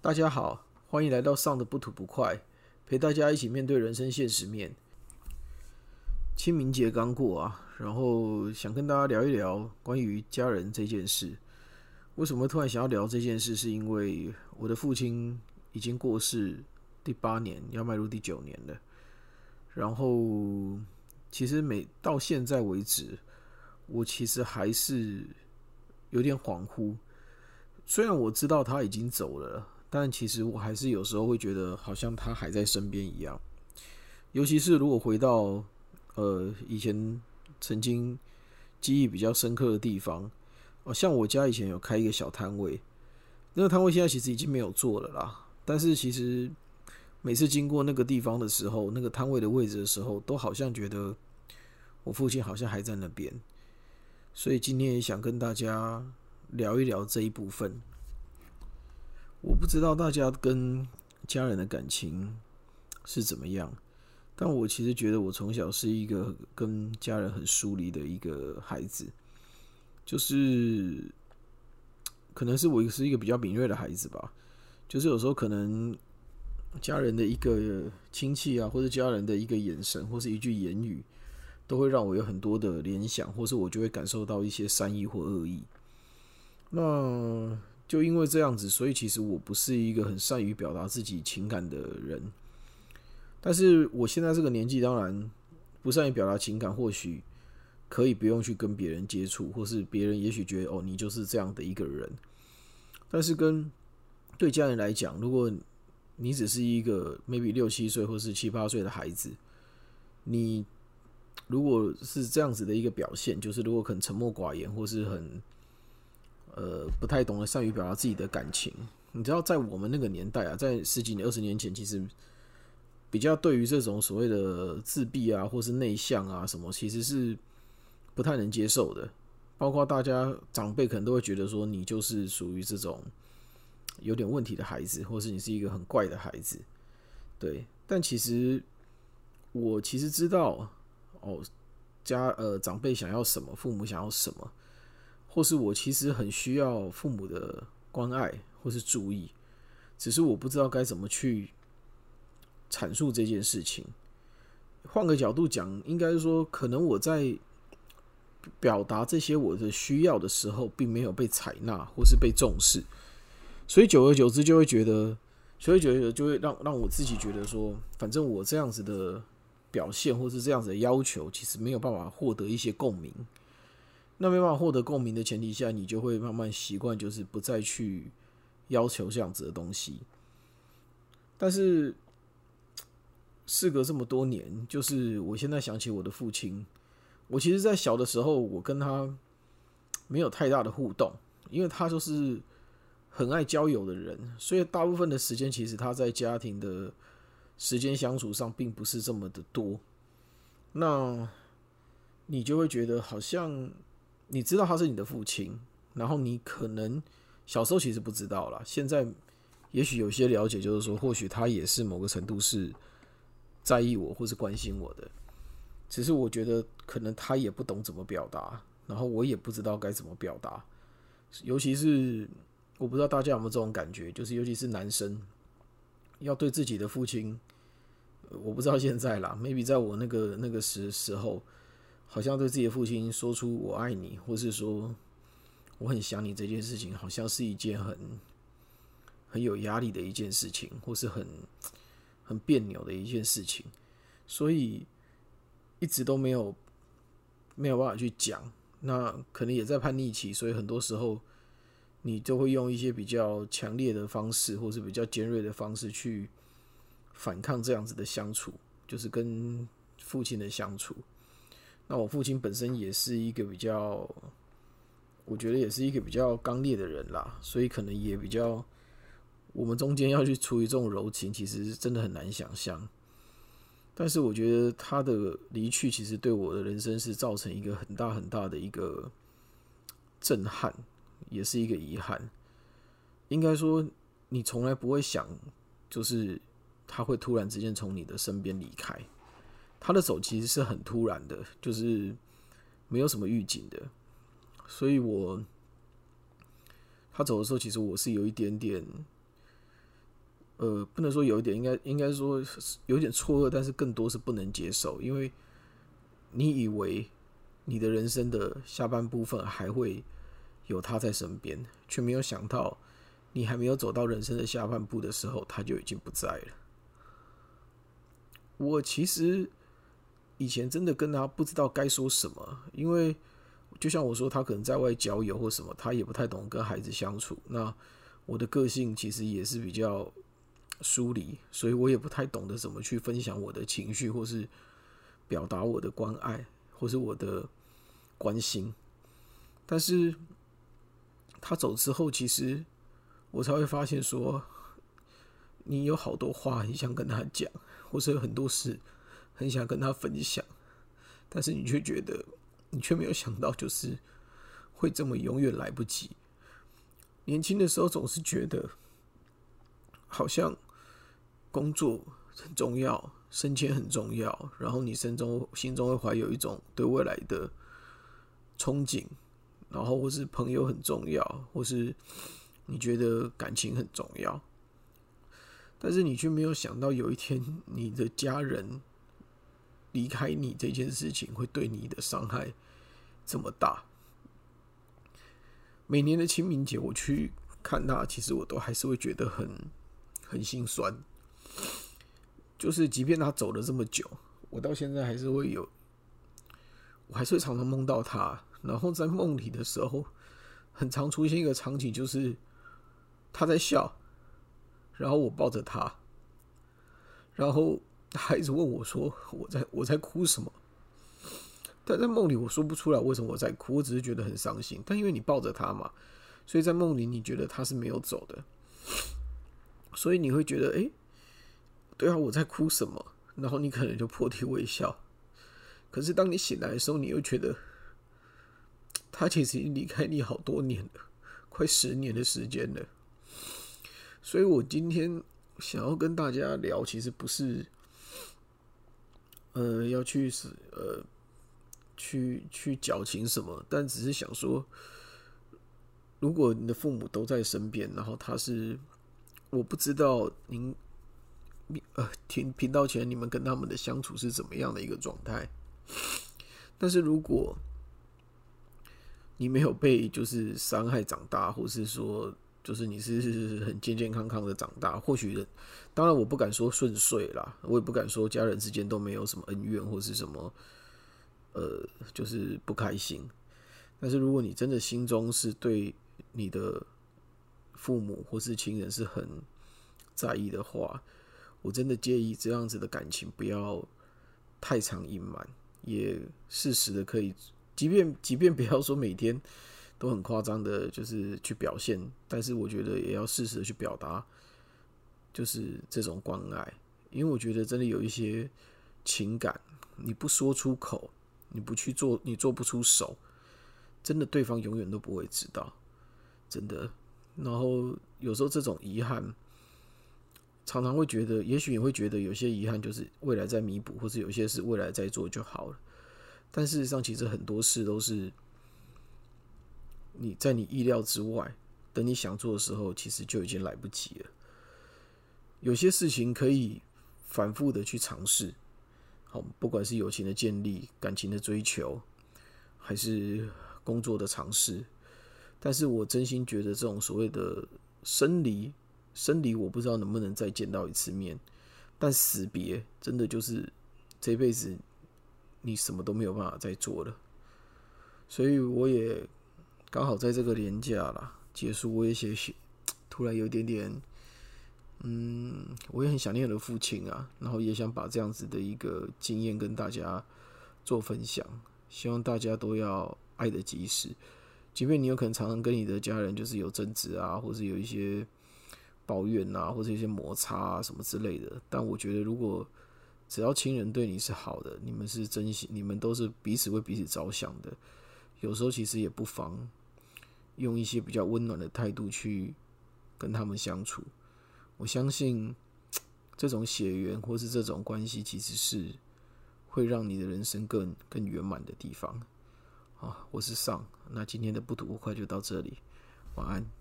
大家好，欢迎来到上的不吐不快，陪大家一起面对人生现实面。清明节刚过啊，然后想跟大家聊一聊关于家人这件事。为什么突然想要聊这件事？是因为我的父亲已经过世第八年，要迈入第九年了。然后，其实每到现在为止，我其实还是有点恍惚。虽然我知道他已经走了，但其实我还是有时候会觉得好像他还在身边一样。尤其是如果回到呃以前曾经记忆比较深刻的地方，哦，像我家以前有开一个小摊位，那个摊位现在其实已经没有做了啦。但是其实每次经过那个地方的时候，那个摊位的位置的时候，都好像觉得我父亲好像还在那边。所以今天也想跟大家。聊一聊这一部分，我不知道大家跟家人的感情是怎么样，但我其实觉得我从小是一个跟家人很疏离的一个孩子，就是可能是我是一个比较敏锐的孩子吧，就是有时候可能家人的一个亲戚啊，或者家人的一个眼神，或是一句言语，都会让我有很多的联想，或是我就会感受到一些善意或恶意。那就因为这样子，所以其实我不是一个很善于表达自己情感的人。但是我现在这个年纪，当然不善于表达情感，或许可以不用去跟别人接触，或是别人也许觉得哦，你就是这样的一个人。但是跟对家人来讲，如果你只是一个 maybe 六七岁或是七八岁的孩子，你如果是这样子的一个表现，就是如果很沉默寡言，或是很呃，不太懂得善于表达自己的感情。你知道，在我们那个年代啊，在十几年、二十年前，其实比较对于这种所谓的自闭啊，或是内向啊什么，其实是不太能接受的。包括大家长辈可能都会觉得说，你就是属于这种有点问题的孩子，或是你是一个很怪的孩子。对，但其实我其实知道，哦，家呃长辈想要什么，父母想要什么。或是我其实很需要父母的关爱或是注意，只是我不知道该怎么去阐述这件事情。换个角度讲，应该说，可能我在表达这些我的需要的时候，并没有被采纳或是被重视，所以久而久之就会觉得，所以久而久之就会让让我自己觉得说，反正我这样子的表现或是这样子的要求，其实没有办法获得一些共鸣。那没办法获得共鸣的前提下，你就会慢慢习惯，就是不再去要求这样子的东西。但是事隔这么多年，就是我现在想起我的父亲，我其实，在小的时候，我跟他没有太大的互动，因为他就是很爱交友的人，所以大部分的时间，其实他在家庭的时间相处上，并不是这么的多。那你就会觉得好像。你知道他是你的父亲，然后你可能小时候其实不知道啦，现在也许有些了解，就是说或许他也是某个程度是在意我或是关心我的，只是我觉得可能他也不懂怎么表达，然后我也不知道该怎么表达，尤其是我不知道大家有没有这种感觉，就是尤其是男生要对自己的父亲，我不知道现在啦，maybe 在我那个那个时时候。好像对自己的父亲说出“我爱你”或是说“我很想你”这件事情，好像是一件很很有压力的一件事情，或是很很别扭的一件事情，所以一直都没有没有办法去讲。那可能也在叛逆期，所以很多时候你就会用一些比较强烈的方式，或是比较尖锐的方式去反抗这样子的相处，就是跟父亲的相处。那我父亲本身也是一个比较，我觉得也是一个比较刚烈的人啦，所以可能也比较，我们中间要去处理这种柔情，其实真的很难想象。但是我觉得他的离去，其实对我的人生是造成一个很大很大的一个震撼，也是一个遗憾。应该说，你从来不会想，就是他会突然之间从你的身边离开。他的走其实是很突然的，就是没有什么预警的，所以我他走的时候，其实我是有一点点呃，不能说有一点，应该应该说有点错愕，但是更多是不能接受，因为你以为你的人生的下半部分还会有他在身边，却没有想到你还没有走到人生的下半部的时候，他就已经不在了。我其实以前真的跟他不知道该说什么，因为就像我说，他可能在外交友或什么，他也不太懂跟孩子相处。那我的个性其实也是比较。疏离，所以我也不太懂得怎么去分享我的情绪，或是表达我的关爱，或是我的关心。但是他走之后，其实我才会发现，说你有好多话很想跟他讲，或是有很多事很想跟他分享，但是你却觉得，你却没有想到，就是会这么永远来不及。年轻的时候总是觉得，好像。工作很重要，升迁很重要，然后你心中心中会怀有一种对未来的憧憬，然后或是朋友很重要，或是你觉得感情很重要，但是你却没有想到有一天你的家人离开你这件事情会对你的伤害这么大。每年的清明节我去看他，其实我都还是会觉得很很心酸。就是，即便他走了这么久，我到现在还是会有，我还是会常常梦到他。然后在梦里的时候，很常出现一个场景，就是他在笑，然后我抱着他，然后孩子问我说：“我在我在哭什么？”但在梦里我说不出来为什么我在哭，我只是觉得很伤心。但因为你抱着他嘛，所以在梦里你觉得他是没有走的，所以你会觉得哎。对啊，我在哭什么？然后你可能就破涕为笑。可是当你醒来的时候，你又觉得他其实已经离开你好多年了，快十年的时间了。所以我今天想要跟大家聊，其实不是呃要去是呃去去矫情什么，但只是想说，如果你的父母都在身边，然后他是我不知道您。呃，听频道前你们跟他们的相处是怎么样的一个状态？但是如果你没有被就是伤害长大，或是说就是你是 很健健康康的长大，或许当然我不敢说顺遂啦，我也不敢说家人之间都没有什么恩怨或是什么呃，就是不开心。但是如果你真的心中是对你的父母或是亲人是很在意的话，我真的介意这样子的感情不要太长隐瞒，也适时的可以，即便即便不要说每天都很夸张的，就是去表现，但是我觉得也要适时的去表达，就是这种关爱，因为我觉得真的有一些情感，你不说出口，你不去做，你做不出手，真的对方永远都不会知道，真的。然后有时候这种遗憾。常常会觉得，也许你会觉得有些遗憾就是未来在弥补，或者有些事未来再做就好了。但事实上，其实很多事都是你在你意料之外，等你想做的时候，其实就已经来不及了。有些事情可以反复的去尝试，好，不管是友情的建立、感情的追求，还是工作的尝试。但是我真心觉得，这种所谓的生离。生离我不知道能不能再见到一次面，但死别真的就是这辈子你什么都没有办法再做了。所以我也刚好在这个年假啦结束，我也写写，突然有一点点，嗯，我也很想念我的父亲啊，然后也想把这样子的一个经验跟大家做分享，希望大家都要爱的及时，即便你有可能常常跟你的家人就是有争执啊，或是有一些。抱怨啊，或者一些摩擦啊，什么之类的。但我觉得，如果只要亲人对你是好的，你们是真心，你们都是彼此为彼此着想的。有时候其实也不妨用一些比较温暖的态度去跟他们相处。我相信这种血缘或是这种关系，其实是会让你的人生更更圆满的地方。好，我是尚，那今天的不吐不快就到这里，晚安。